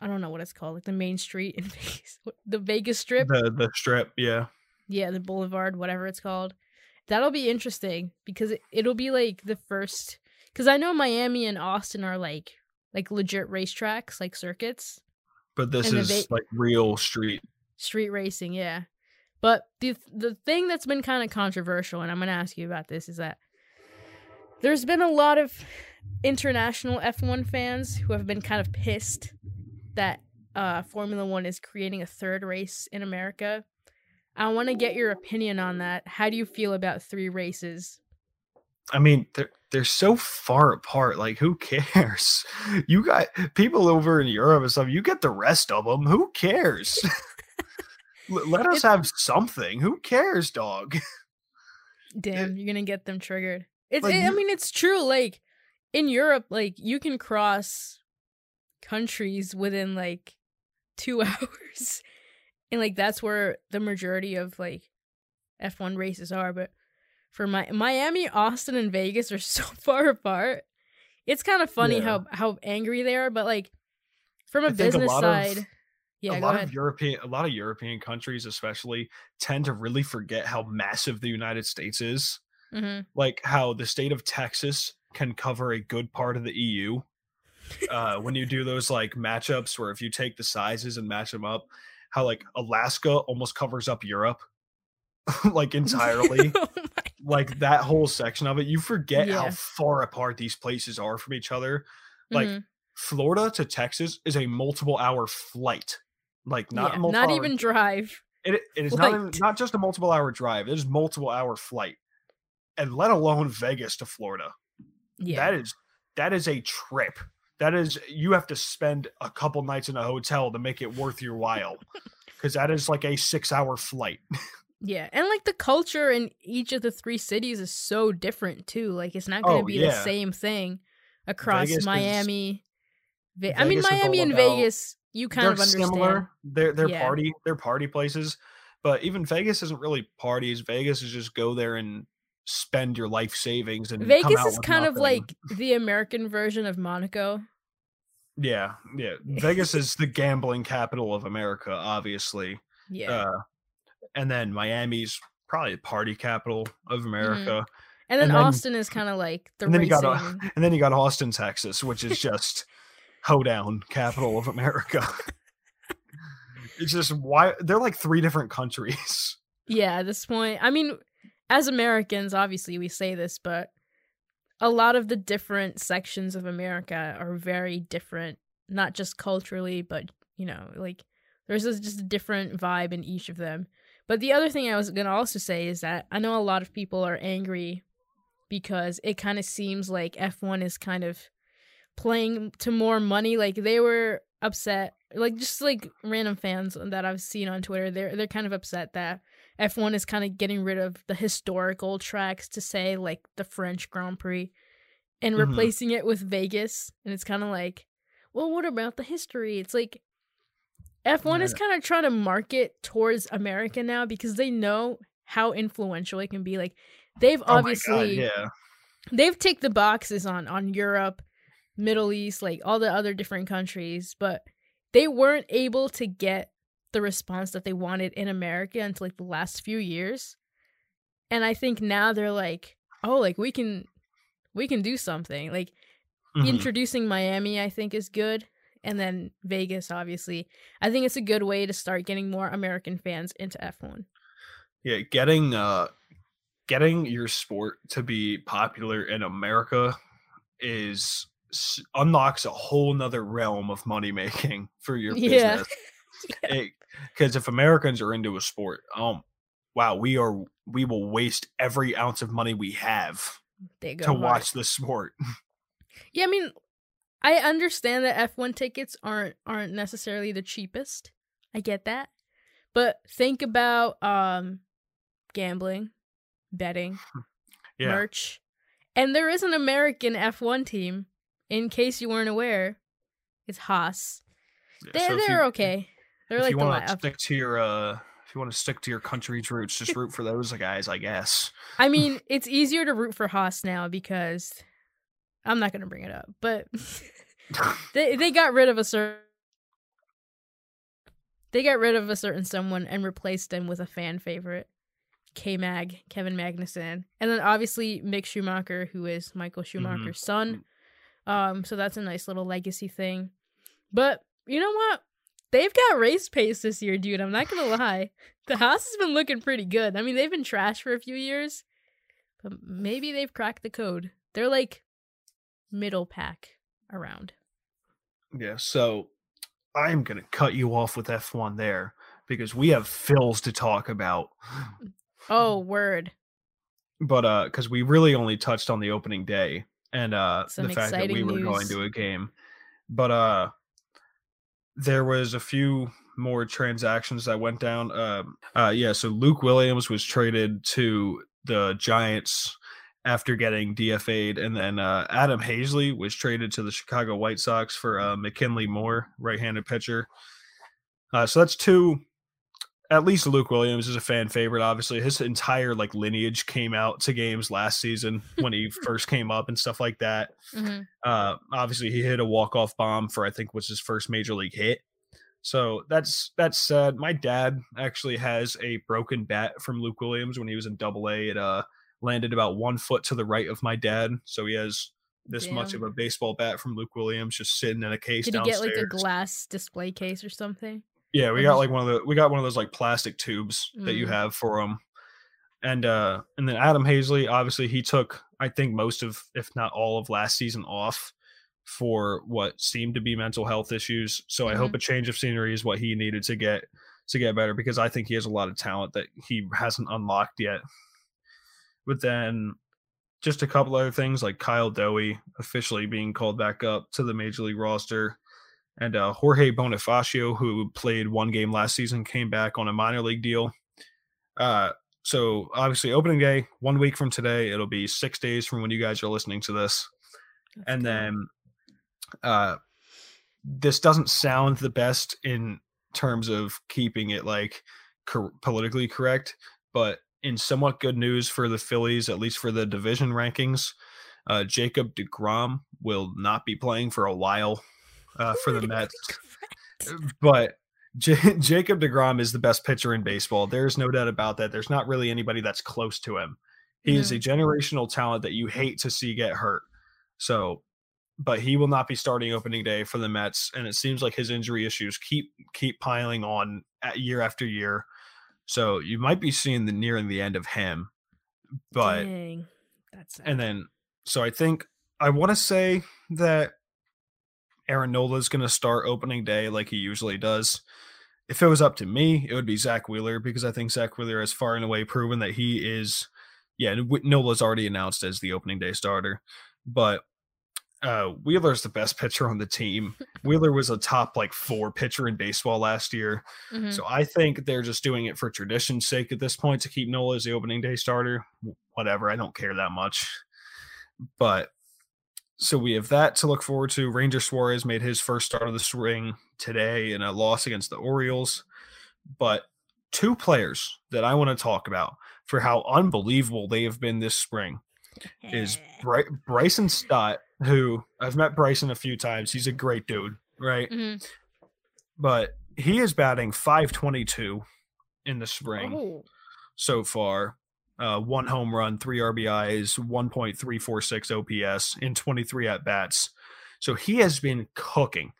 i don't know what it's called like the main street in vegas the vegas strip The the strip, yeah. yeah the boulevard whatever it's called that'll be interesting because it, it'll be like the first because i know miami and austin are like like legit racetracks like circuits But this is like real street. street racing yeah but the the thing that's been kind of controversial and i'm going to ask you about this is that there's been a lot of international F1 fans who have been kind of pissed that uh, Formula One is creating a third race in America. I want to get your opinion on that. How do you feel about three races? I mean, they're they're so far apart. Like, who cares? You got people over in Europe and stuff. You get the rest of them. Who cares? Let us have something. Who cares, dog? Damn, you're gonna get them triggered. It's. Like, I mean, it's true. Like in Europe, like you can cross countries within like two hours, and like that's where the majority of like F1 races are. But for my Miami, Austin, and Vegas are so far apart. It's kind of funny Yeah. how how angry they are, but like from a I think a business lot of- side, yeah, a lot ahead. of European, a lot of European countries, especially, tend to really forget how massive the United States is. hmm Like how the state of Texas can cover a good part of the EU. Uh, when you do those like matchups, where if you take the sizes and match them up, how like Alaska almost covers up Europe, like entirely. Oh like that whole section of it, you forget how far apart these places are from each other. Like Mhm. Florida to Texas is a multiple hour flight. Like not Yeah, not even drive. it, it is not not just a multiple hour drive. It is multiple hour flight, and let alone Vegas to Florida. Yeah, That is that is a trip. That is you have to spend a couple nights in a hotel to make it worth your while, because that is like a six hour flight. Yeah, and like the culture in each of the three cities is so different too. Like it's not going to Oh, be the same thing across Vegas Miami. Ve- I mean, Vegas is all Miami and about- Vegas, you kind of understand. similar. They're they're Yeah. party they're party places, but even Vegas isn't really parties. Vegas is just go there and spend your life savings and Vegas is kind of like the American version of Monaco. Yeah yeah. Vegas is the gambling capital of America, obviously. Yeah, Uh, and then Miami's probably the party capital of America. and then and then- Austin is kind of like the and then you racing. got and then you got Austin, Texas, which is just hoedown capital of America. it's just why they're like three different countries. Yeah, at this point, I mean, as Americans, obviously we say this, but a lot of the different sections of America are very different, not just culturally, but you know, like there's just a different vibe in each of them. But the other thing I was gonna also say is that I know a lot of people are angry because it kind of seems like F1 is kind of playing to more money. Like they were upset, like just like random fans that I've seen on Twitter. They're they're kind of upset that F1 is kind of getting rid of the historical tracks to say like the French Grand Prix and Mhm. replacing it with Vegas. And it's kind of like, well, what about the history? It's like F1 is kind of trying to market towards America now because they know how influential it can be. Like they've Oh my God, obviously yeah. they've ticked the boxes on on Europe, Middle East, like all the other different countries, but they weren't able to get the response that they wanted in America until like the last few years. And I think now they're like, oh, like we can we can do something. Like Mhm. introducing Miami, I think is good. And then Vegas, obviously. I think it's a good way to start getting more American fans into F1. yeah getting uh getting your sport to be popular in america is unlocks a whole nother realm of money making for your Yeah. business because if americans are into a sport um wow we are we will waste every ounce of money we have They go to hard. watch the sport Yeah, I mean, I understand that F1 tickets aren't aren't necessarily the cheapest. I get that. But think about um gambling, betting, yeah merch. And there is an American F1 team in case you weren't aware. It's Haas. Yeah, They're so they're you- okay. They're if like you the want to stick to your uh if you want to stick to your country's roots just root for those guys i guess I mean, it's easier to root for Haas now because I'm not going to bring it up, but they they got rid of a certain they got rid of a certain someone and replaced them with a fan favorite, K Mag, Kevin Magnussen, and then obviously Mick Schumacher, who is Michael Schumacher's son. Um, so that's a nice little legacy thing. But you know what? They've got race pace this year, dude. I'm not gonna lie. The Haas has been looking pretty good. I mean, they've been trash for a few years, but maybe they've cracked the code. They're like middle pack around. Yeah, so I'm gonna cut you off with F1 there because we have Phils to talk about. Oh, word. But uh because we really only touched on the opening day and uh Some the fact that we were going to a game. But uh there was a few more transactions that went down. Um uh yeah, so Luke Williams was traded to the Giants after getting DFA'd, and then uh, Adam Haseley was traded to the Chicago White Sox for uh, McKinley Moore, right-handed pitcher. Uh, so that's two. At least Luke Williams is a fan favorite. Obviously, his entire like lineage came out to games last season when he first came up and stuff like that. hmm Uh, obviously, he hit a walk-off bomb for I think was his first major league hit. So that's that's sad. My dad actually has a broken bat from Luke Williams when he was in Double A. It uh landed about one foot to the right of my dad, so he has this much of a baseball bat from Luke Williams just sitting in a case Did he downstairs. get like a glass display case or something? Yeah, we got like one of the we got one of those like plastic tubes that you Mm. have for them. And uh and then Adam Haseley, obviously he took I think most of if not all of last season off for what seemed to be mental health issues. So I hope a change of scenery is what he needed to get to get better because I think he has a lot of talent that he hasn't unlocked yet. But then just a couple other things like Kyle Dohy officially being called back up to the major league roster. And uh, Jorge Bonifacio, who played one game last season, came back on a minor league deal. Uh, so obviously, opening day, one week from today, it'll be six days from when you guys are listening to this. Let's and then uh, this doesn't sound the best in terms of keeping it like cor- politically correct, but in somewhat good news for the Phillies, at least for the division rankings, uh, Jacob DeGrom will not be playing for a while uh, for the Mets. But J- Jacob DeGrom is the best pitcher in baseball. There's no doubt about that. There's not really anybody that's close to him. He is a generational talent that you hate to see get hurt. So but he will not be starting opening day for the Mets, and it seems like his injury issues keep keep piling on year after year. So you might be seeing the nearing the end of him. But Dang. That's sad. and then so I think I want to say that Aaron Nola is going to start opening day like he usually does. If it was up to me, it would be Zack Wheeler because I think Zack Wheeler has far and away proven that he is. Yeah, Nola's already announced as the opening day starter, but uh, Wheeler's the best pitcher on the team. Wheeler was a top like four pitcher in baseball last year. Mhm. So I think they're just doing it for tradition's sake at this point to keep Nola as the opening day starter. Whatever, I don't care that much. But so we have that to look forward to. Ranger Suarez made his first start of the spring today in a loss against the Orioles. But two players that I want to talk about for how unbelievable they have been this spring is Bry- Bryson Stott, who I've met Bryson a few times. He's a great dude, right? Mhm. But he is batting 522 in the spring Oh, so far. Uh, one home run, three RBIs, 1.346 OPS in 23 at bats. So he has been cooking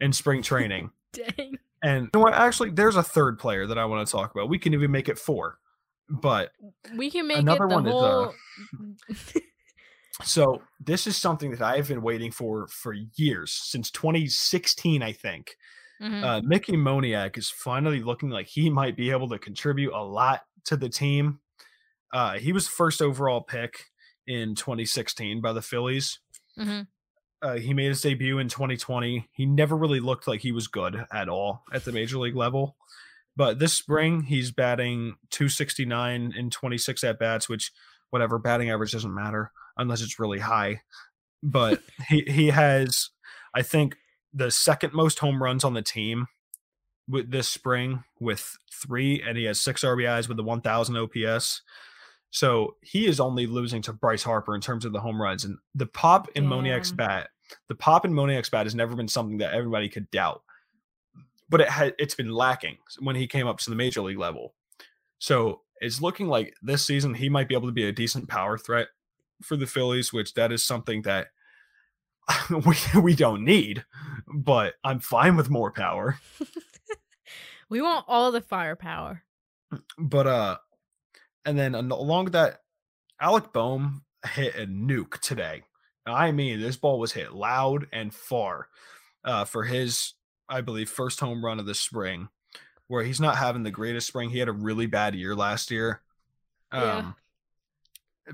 in spring training. dang. and you know? Actually, there's a third player that I want to talk about. We can even make it four. But We can make Another it the one is, uh. So this is something that I have been waiting for for years since 2016, I think. Mhm. Uh, Mickey Moniak is finally looking like he might be able to contribute a lot to the team. Uh, he was the first overall pick in 2016 by the Phillies. Mhm. Uh, he made his debut in 2020. He never really looked like he was good at all at the major league level. But this spring, he's batting 269 in 26 at bats, which, whatever, batting average doesn't matter unless it's really high. But he, he has, I think, the second most home runs on the team with this spring with three, and he has six RBIs with the 1,000 OPS. So he is only losing to Bryce Harper in terms of the home runs. And the pop in Moniak's Damn. bat, the pop in Moniak's bat has never been something that everybody could doubt. But it had it's been lacking when he came up to the major league level. So it's looking like this season he might be able to be a decent power threat for the Phillies, which that is something that we we don't need, but I'm fine with more power. We want all the firepower. But uh and then along with that, Alec Bohm hit a nuke today. I mean, this ball was hit loud and far uh, for his, I believe, first home run of the spring, where he's not having the greatest spring. He had a really bad year last year. Um, Yeah.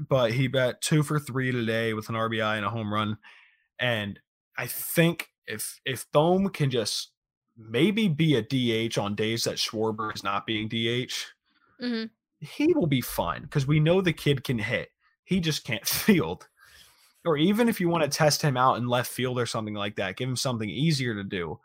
But he bet two for three today with an RBI and a home run. And I think if if Bohm can just maybe be a DH on days that Schwarber is not being DH, hmm he will be fine because we know the kid can hit. He just can't field. Or even if you want to test him out in left field or something like that, give him something easier to do.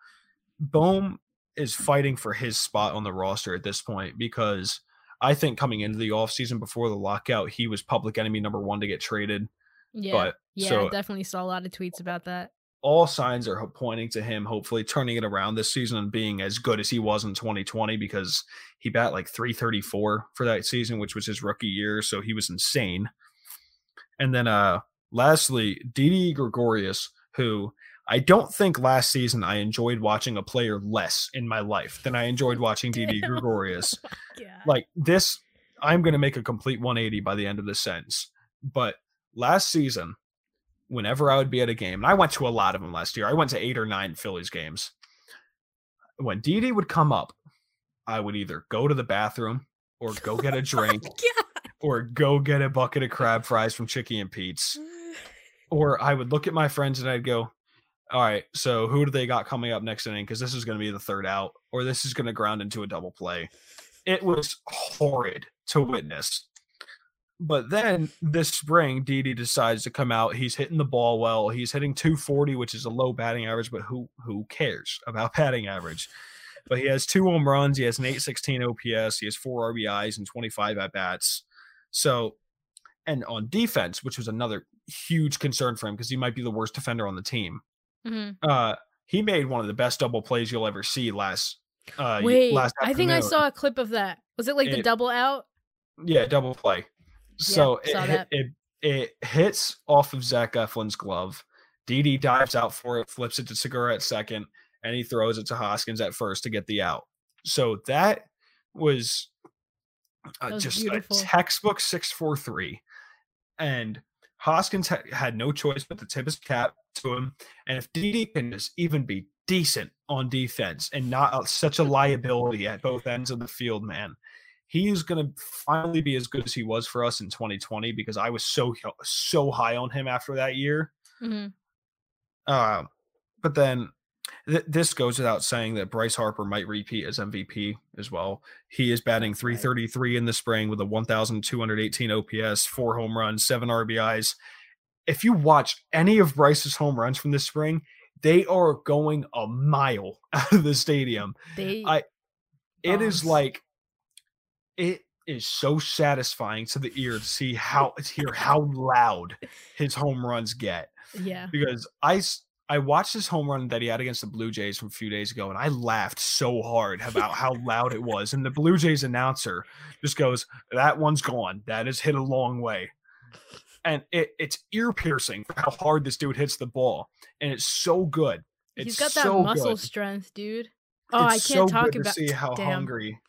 Bohm is fighting for his spot on the roster at this point because I think coming into the offseason before the lockout, he was public enemy number one to get traded. Yeah. But yeah, so I definitely saw a lot of tweets about that. All signs are pointing to him hopefully turning it around this season and being as good as he was in 2020 because he bat like 334 for that season which was his rookie year so he was insane and then uh lastly Didi Gregorius who I don't think last season I enjoyed watching a player less in my life than I enjoyed watching Didi Gregorius Yeah. like this i'm going to make a complete 180 by the end of this sentence but last season whenever i would be at a game and i went to a lot of them last year i went to eight or nine phillies games. When Didi would come up i would either go to the bathroom or go oh get a drink or go get a bucket of crab fries from chicky and pete's or i would look at my friends and i'd go all right so who do they got coming up next inning? Because this is going to be the third out or this is going to ground into a double play. It was horrid to witness. But then this spring, Didi decides to come out. He's hitting the ball well. He's hitting 240, which is a low batting average, but who who cares about batting average? But he has two home runs. He has an 816 OPS. He has four RBIs and 25 at bats. So, and on defense, which was another huge concern for him because he might be the worst defender on the team. hmm Uh, he made one of the best double plays you'll ever see last. Uh, Wait, last I think I saw a clip of that. Was it like the double out? Yeah, double play. So it, saw hit- it it hits off of Zach Eflin's glove, Didi dives out for it, flips it to Segura at second, and he throws it to Hoskins at first to get the out. So that was, uh, That was just beautiful. a textbook 643. And Hoskins ha- had no choice but to tip his cap to him. And if Didi can just even be decent on defense and not uh, such a liability at both ends of the field, man, he is going to finally be as good as he was for us in 2020 because I was so so high on him after that year. Mhm. Uh, but then th- this goes without saying that Bryce Harper might repeat as MVP as well. He is batting That's 333 in the spring with a 1,218 OPS, four home runs, seven RBIs. If you watch any of Bryce's home runs from this spring, they are going a mile out of the stadium. They I- It is like it is so satisfying to the ear to see how to hear how loud his home runs get yeah. because I I watched his home run that he had against the Blue Jays from a few days ago, and I laughed so hard about how loud it was. And the Blue Jays announcer just goes, "That one's gone. That is hit a long way." And it, it's ear piercing how hard this dude hits the ball, and it's so good. It's He's got that so muscle good. strength, dude. Oh, it's I can't so talk about to see how damn. hungry.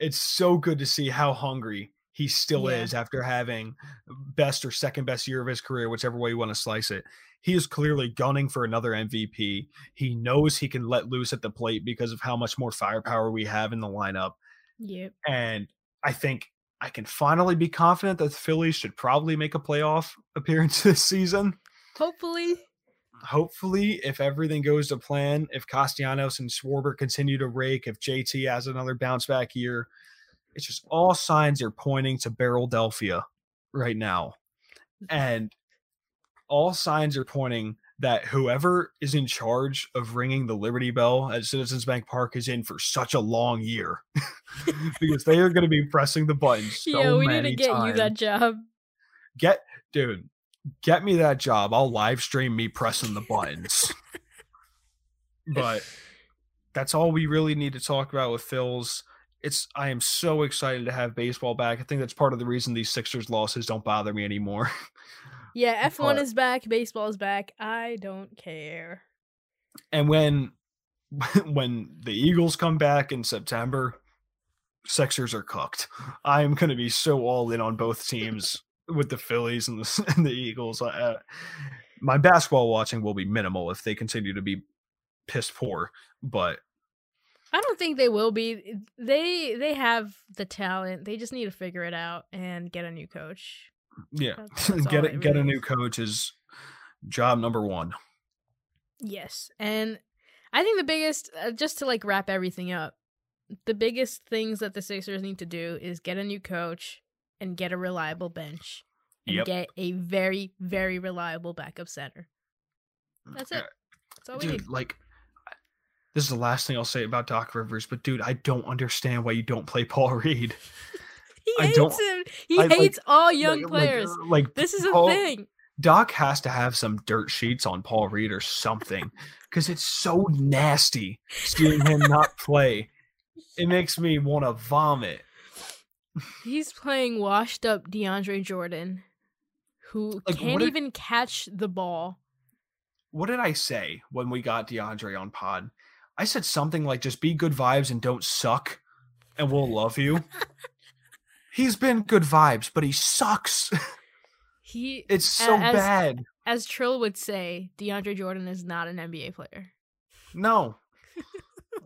It's so good to see how hungry he still Yeah. is after having best or second best year of his career, whichever way you want to slice it. He is clearly gunning for another MVP. He knows he can let loose at the plate because of how much more firepower we have in the lineup. Yep. And I think I can finally be confident that the Phillies should probably make a playoff appearance this season Hopefully. Hopefully, if everything goes to plan, if Castellanos and Schwarber continue to rake, if JT has another bounce back year, it's just all signs are pointing to Barrel Delphia right now. And all signs are pointing that whoever is in charge of ringing the Liberty Bell at Citizens Bank Park is in for such a long year because they are going to be pressing the buttons. So yeah, we need to get you that job. get dude get me that job. I'll live stream me pressing the buttons. But that's all we really need to talk about with Phils. It's i am so excited to have baseball back. I think that's part of the reason these sixers losses don't bother me anymore. Yeah, F1 But- is back, baseball is back. I don't care. and when when the eagles come back in september sixers are cooked. I'm going to be so all in on both teams with the phillies and the, and the eagles uh, my basketball watching will be minimal if they continue to be piss poor but I don't think they will be. They they have the talent. They just need to figure it out and get a new coach. yeah That's- that's get it it get a new is. coach is job number one Yes, and I think the biggest, uh, just to like wrap everything up, the biggest things that the Sixers need to do is get a new coach and get a reliable bench and Yep. get a very very reliable backup center. That's it. That's all we need. like this is the last thing i'll say about doc rivers but dude i don't understand why you don't play paul reed He I hates him. He I, like- hates all young Like- like, players. uh, like, this is a thing. Doc has to have some dirt sheets on Paul Reed or something because it's so nasty seeing him not play. It makes me want to vomit. He's playing washed up DeAndre Jordan, who Like, can't did- even catch the ball. What did I say when we got DeAndre on pod? I said something like just be good vibes and don't suck and we'll love you. He's been good vibes, but he sucks. He, It's so as- bad. as Trill would say, DeAndre Jordan is not an NBA player. No.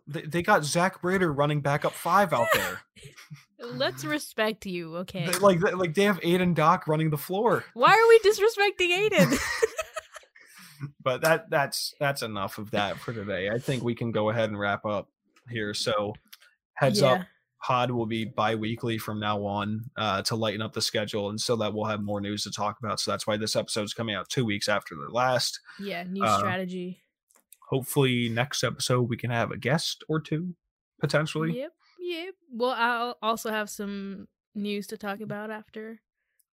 they, they got Zach Brader running back up five out there. Let's respect you, okay? They- like, like they have Aiden Doc running the floor. Why are we disrespecting Aiden? but that that's that's enough of that for today. I think we can go ahead and wrap up here. So heads up, Yeah. pod will be bi-weekly from now on uh, to lighten up the schedule and so that we'll have more news to talk about. So that's why this episode's coming out two weeks after the last. yeah, new Uh, strategy. Hopefully next episode we can have a guest or two potentially. Yep, yep. Well, I'll also have some news to talk about after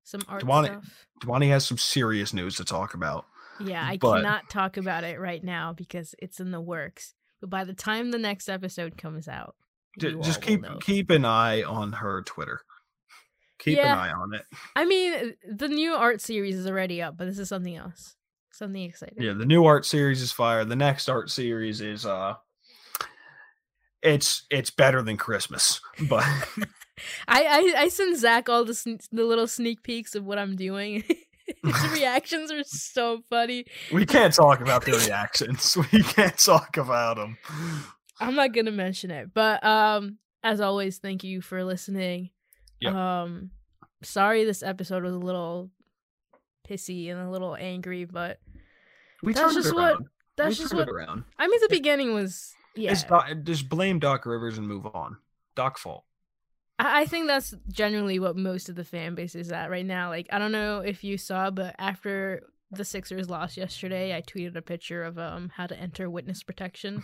some art Dhwani- stuff. Dhwani has some serious news to talk about. Yeah, I but- cannot talk about it right now because it's in the works. But by the time the next episode comes out, just keep keep an eye on her Twitter. Keep Yeah. an eye on it. I mean, the new art series is already up, but this is something else. something exciting. Yeah, the new art series is fire. The next art series is uh it's it's better than Christmas, but I, I I send Zach all the sn- the little sneak peeks of what I'm doing. His reactions are so funny. we can't talk about the reactions. We can't talk about them. I'm not gonna mention it, but um, as always, thank you for listening. Yep. Um, sorry this episode was a little pissy and a little angry, but We That's just what- around. that's we just what around. I mean. The beginning was yeah. Doc, just blame Doc Rivers and move on. Doc fault. I I think that's generally what most of the fan base is at right now. Like, I don't know if you saw, but after the Sixers lost yesterday, I tweeted a picture of um how to enter witness protection.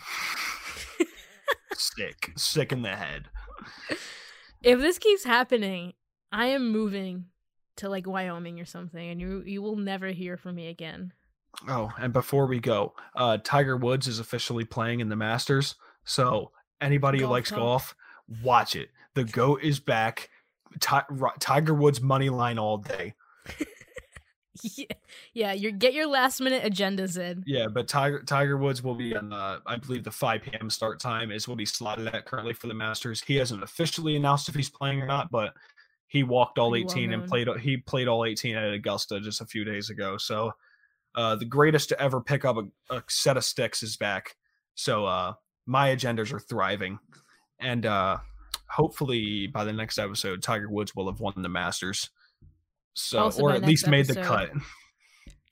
sick, sick in the head. If this keeps happening, I am moving to like Wyoming or something, and you you will never hear from me again. Oh, and before we go, uh Tiger Woods is officially playing in the Masters. So anybody who likes talk. golf, watch it. The goat is back. Ti- Tiger Woods money line all day. yeah, yeah. You get your last minute agendas in. Yeah, but Tiger Tiger Woods will be on uh, I believe the 5 p.m. start time is what he's slotted at currently for the Masters. He hasn't officially announced if he's playing or not, but he walked all Pretty well 18 and played he played all 18 at Augusta just a few days ago. So uh, the greatest to ever pick up a, a set of sticks is back. So uh, my agendas are thriving, and uh, hopefully by the next episode, Tiger Woods will have won the Masters. So Also or at least made the cut.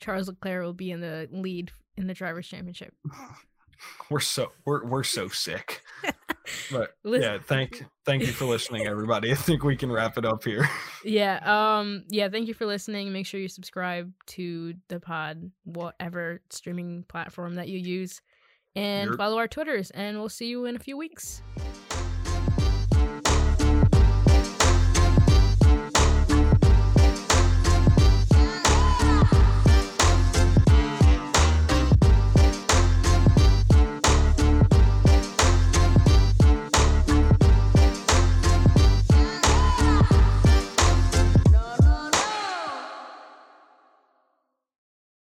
Charles Leclerc will be in the lead in the drivers' championship. We're so we're we're so sick. But Listen- yeah, thank thank you for listening, everybody. I think we can wrap it up here. Yeah. Um. Yeah. Thank you for listening. Make sure you subscribe to the pod, whatever streaming platform that you use, and follow our Twitters. And we'll see you in a few weeks.